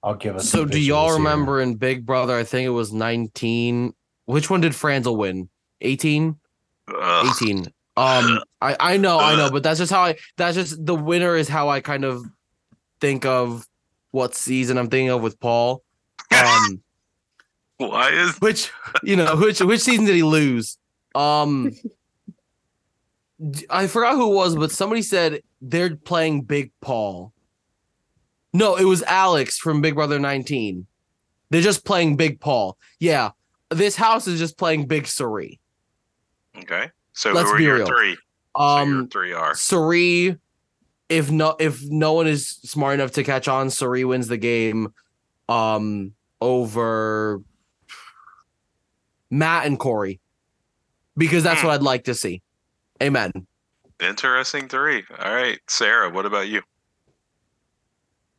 S1: I'll give us.
S4: So do y'all
S1: visuals here.
S4: remember in Big Brother I think it was 19 which one did Franzel win? 18? 18. Um I I know, I know, but that's just how I that's just the winner is how I kind of think of what season I'm thinking of with Paul. Um
S2: why is
S4: which you know, which which season did he lose? Um d- I forgot who it was, but somebody said they're playing Big Paul. No, it was Alex from Big Brother 19. They're just playing Big Paul. Yeah, this house is just playing Big Cirie.
S2: Okay. So
S4: Let's
S2: who are
S4: be
S2: your
S4: real.
S2: three? so your
S4: Um,
S2: three are.
S4: Cirie, if no if no one is smart enough to catch on, Cirie wins the game. Um, over Matt and Corey, because that's
S2: Hmm.
S4: what I'd like to see. Amen.
S2: Interesting three. All right. Sarah, what about you?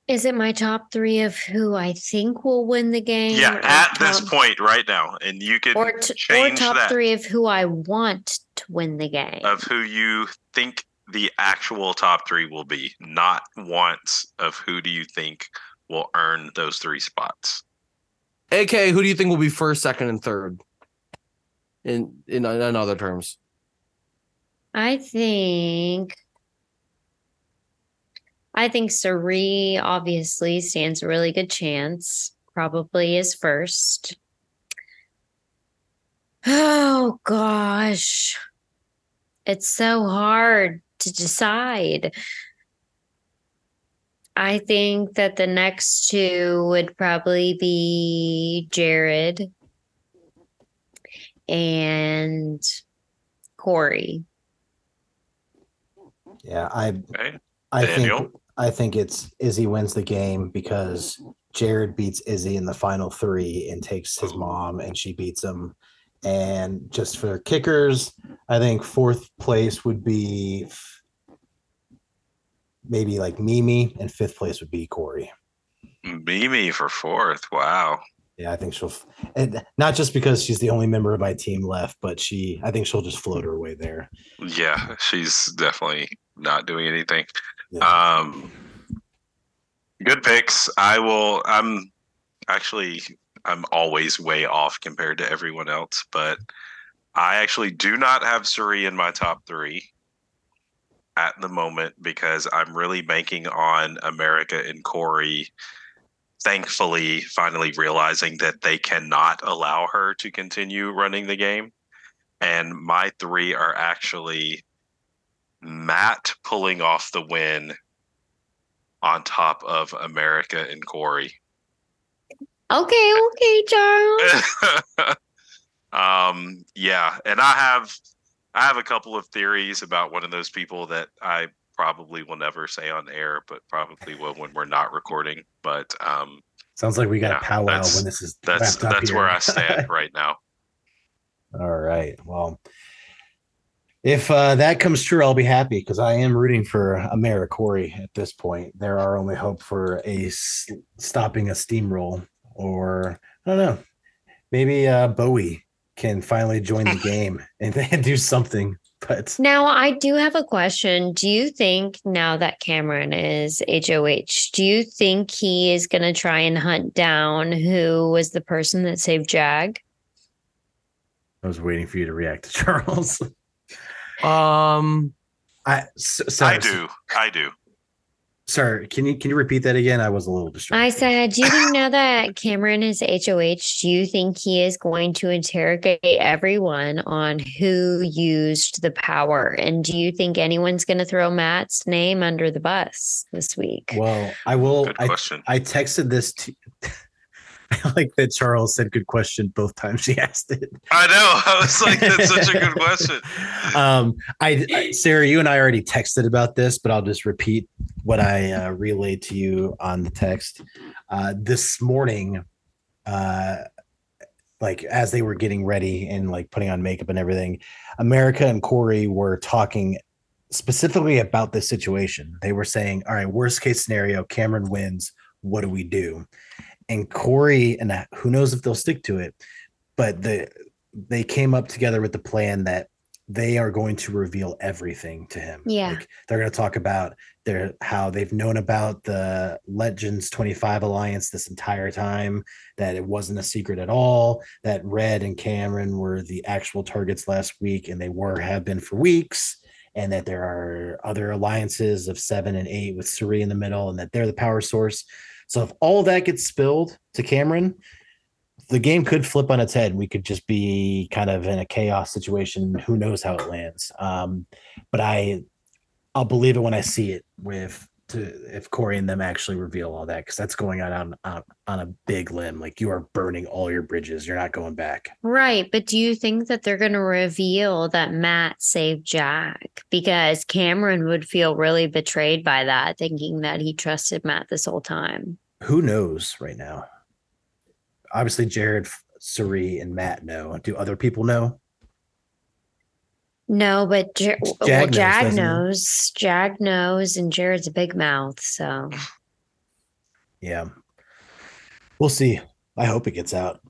S3: Is it my top three of who I think will win the game?
S2: Yeah,
S3: or
S2: at this
S3: top-
S2: point right now. And you can
S3: or, t- or top
S2: that
S3: three of who I want to win the game.
S2: of who you think the actual top three will be, not wants of who do you think will earn those three spots.
S4: AK, who do you think will be first, second, and third? In in, in other terms.
S3: I think I think Cirie obviously stands a really good chance. Probably is first. Oh gosh. It's so hard to decide. I think that the next two would probably be Jared and Corey.
S1: Yeah, I
S2: Okay.
S1: I
S2: Daniel?
S1: think I think it's Izzy wins the game because Jared beats Izzy in the final three and takes his mom and she beats him. And just for kickers, I think fourth place would be maybe like Meme, and fifth place would be Corey.
S2: Meme for fourth. Wow.
S1: Yeah, I think she'll, and not just because she's the only member of my team left, but she, I think she'll just float her way there.
S2: Yeah, she's definitely not doing anything. Um, good picks. I will. I'm actually. I'm always way off compared to everyone else, but I actually do not have Cirie in my top three at the moment because I'm really banking on America and Corey. Thankfully, finally realizing that they cannot allow her to continue running the game. And my three are actually Matt pulling off the win on top of America and Corey.
S3: Okay, okay, Charles.
S2: um, yeah, and I have I have a couple of theories about one of those people that I probably will never say on air, but probably will when we're not recording. But um,
S1: Sounds like we got
S2: yeah,
S1: a powwow when this is
S2: that's
S1: up
S2: that's
S1: here.
S2: where I stand right now.
S1: All right. Well, if uh, that comes true, I'll be happy because I am rooting for Amara Corey at this point. They're our only hope for a s- stopping a steamroll, or I don't know, maybe uh, Bowie can finally join the game and, and do something. But
S3: Now, I do have a question. Do you think now that Cameron is HOH, do you think he is going to try and hunt down who was the person that saved Jag?
S1: I was waiting for you to react to Charles.
S4: Um,
S1: I, s-
S2: I
S1: sorry,
S2: do, I do.
S1: Sir, can you can you repeat that again? I was a little distracted.
S3: I said, do you think now that Cameron is HOH, do you think he is going to interrogate everyone on who used the power? And do you think anyone's going to throw Matt's name under the bus this week?
S1: Well, I will.
S2: Good
S1: I,
S2: question.
S1: I texted this to. I like that Charles said good question both times she asked it.
S2: I know. I was like, that's such a good question.
S1: Um, I, I Sarah, you and I already texted about this, but I'll just repeat what I uh, relayed to you on the text uh, this morning. Uh, like as they were getting ready and like putting on makeup and everything, America and Corey were talking specifically about this situation. They were saying, "All right, worst case scenario, Cameron wins. What do we do?" And Corey and who knows if they'll stick to it, but the they came up together with the plan that they are going to reveal everything to him.
S3: Yeah.
S1: Like, they're going to talk about their how they've known about the Legends 25 alliance this entire time, that it wasn't a secret at all, that Red and Cameron were the actual targets last week and they were have been for weeks, and that there are other alliances of 7 and 8 with Cirie in the middle and that they're the power source. So if all that gets spilled to Cameron, the game could flip on its head. We could just be kind of in a chaos situation. Who knows how it lands? Um, but I, I'll believe it when I see it with to if Corey and them actually reveal all that because that's going on, on on on a big limb. Like you are burning all your bridges. You're not going back.
S3: Right. But do you think that they're going to reveal that Matt saved Jag? Because Cameron would feel really betrayed by that, thinking that he trusted Matt this whole time.
S1: Who knows right now? Obviously, Jared, Cirie, and Matt know. Do other people know?
S3: No, but Jer- well,
S1: Jag knows,
S3: Jag
S1: doesn't he?
S3: knows. Jag knows, and Jared's a big mouth. So
S1: Yeah. We'll see. I hope it gets out.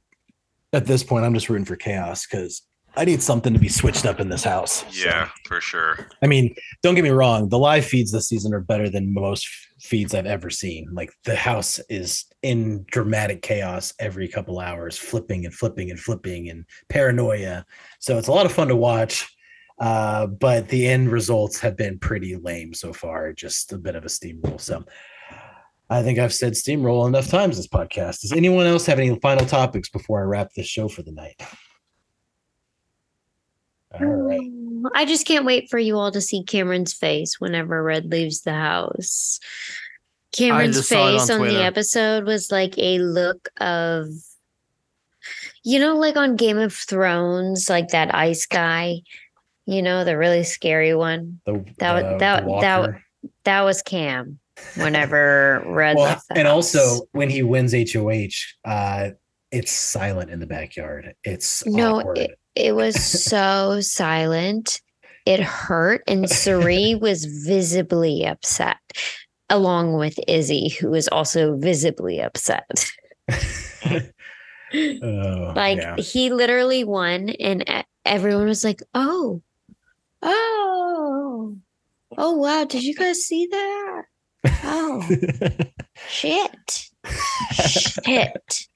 S1: At this point, I'm just rooting for chaos because I need something to be switched up in this house. So,
S2: Yeah, for sure.
S1: I mean, don't get me wrong. The live feeds this season are better than most feeds I've ever seen. Like the house is in dramatic chaos every couple hours, flipping and flipping and flipping and paranoia. So it's a lot of fun to watch. Uh, but the end results have been pretty lame so far, just a bit of a steamroll. So I think I've said steamroll enough times this podcast. Does anyone else have any final topics before I wrap this show for the night? All right.
S3: Mm, I just can't wait for you all to see Cameron's face whenever Red leaves the house. Cameron's
S4: just saw it
S3: face
S4: on
S3: on, the episode was like a look of, you know, like on Game of Thrones, like that ice guy, you know, the really scary one.
S1: The,
S3: That was-
S1: the-
S3: that-
S1: the
S3: that- That was Cam whenever Red
S1: well, and
S3: house.
S1: also when he wins HOH, uh, it's silent in the backyard. It's
S3: No,
S1: awkward.
S3: it, it was so silent. It hurt. And Cirie was visibly upset, along with Izzy, who was also visibly upset.
S1: oh,
S3: Like
S1: yeah.
S3: he literally won, and everyone was like, oh, oh, oh, wow. Did you guys see that? Oh, shit. Shit.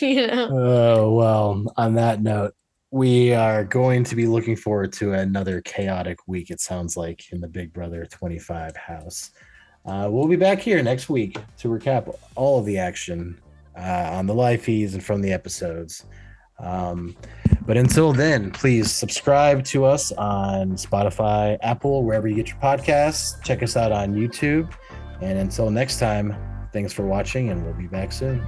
S3: You know?
S1: oh well. On that note, we are going to be looking forward to another chaotic week. It sounds like in the Big Brother 25 house. Uh, we'll be back here next week to recap all of the action uh, on the live feeds and from the episodes. Um, but until then, please subscribe to us on Spotify, Apple, wherever you get your podcasts. Check us out on YouTube. And until next time, thanks for watching, and we'll be back soon.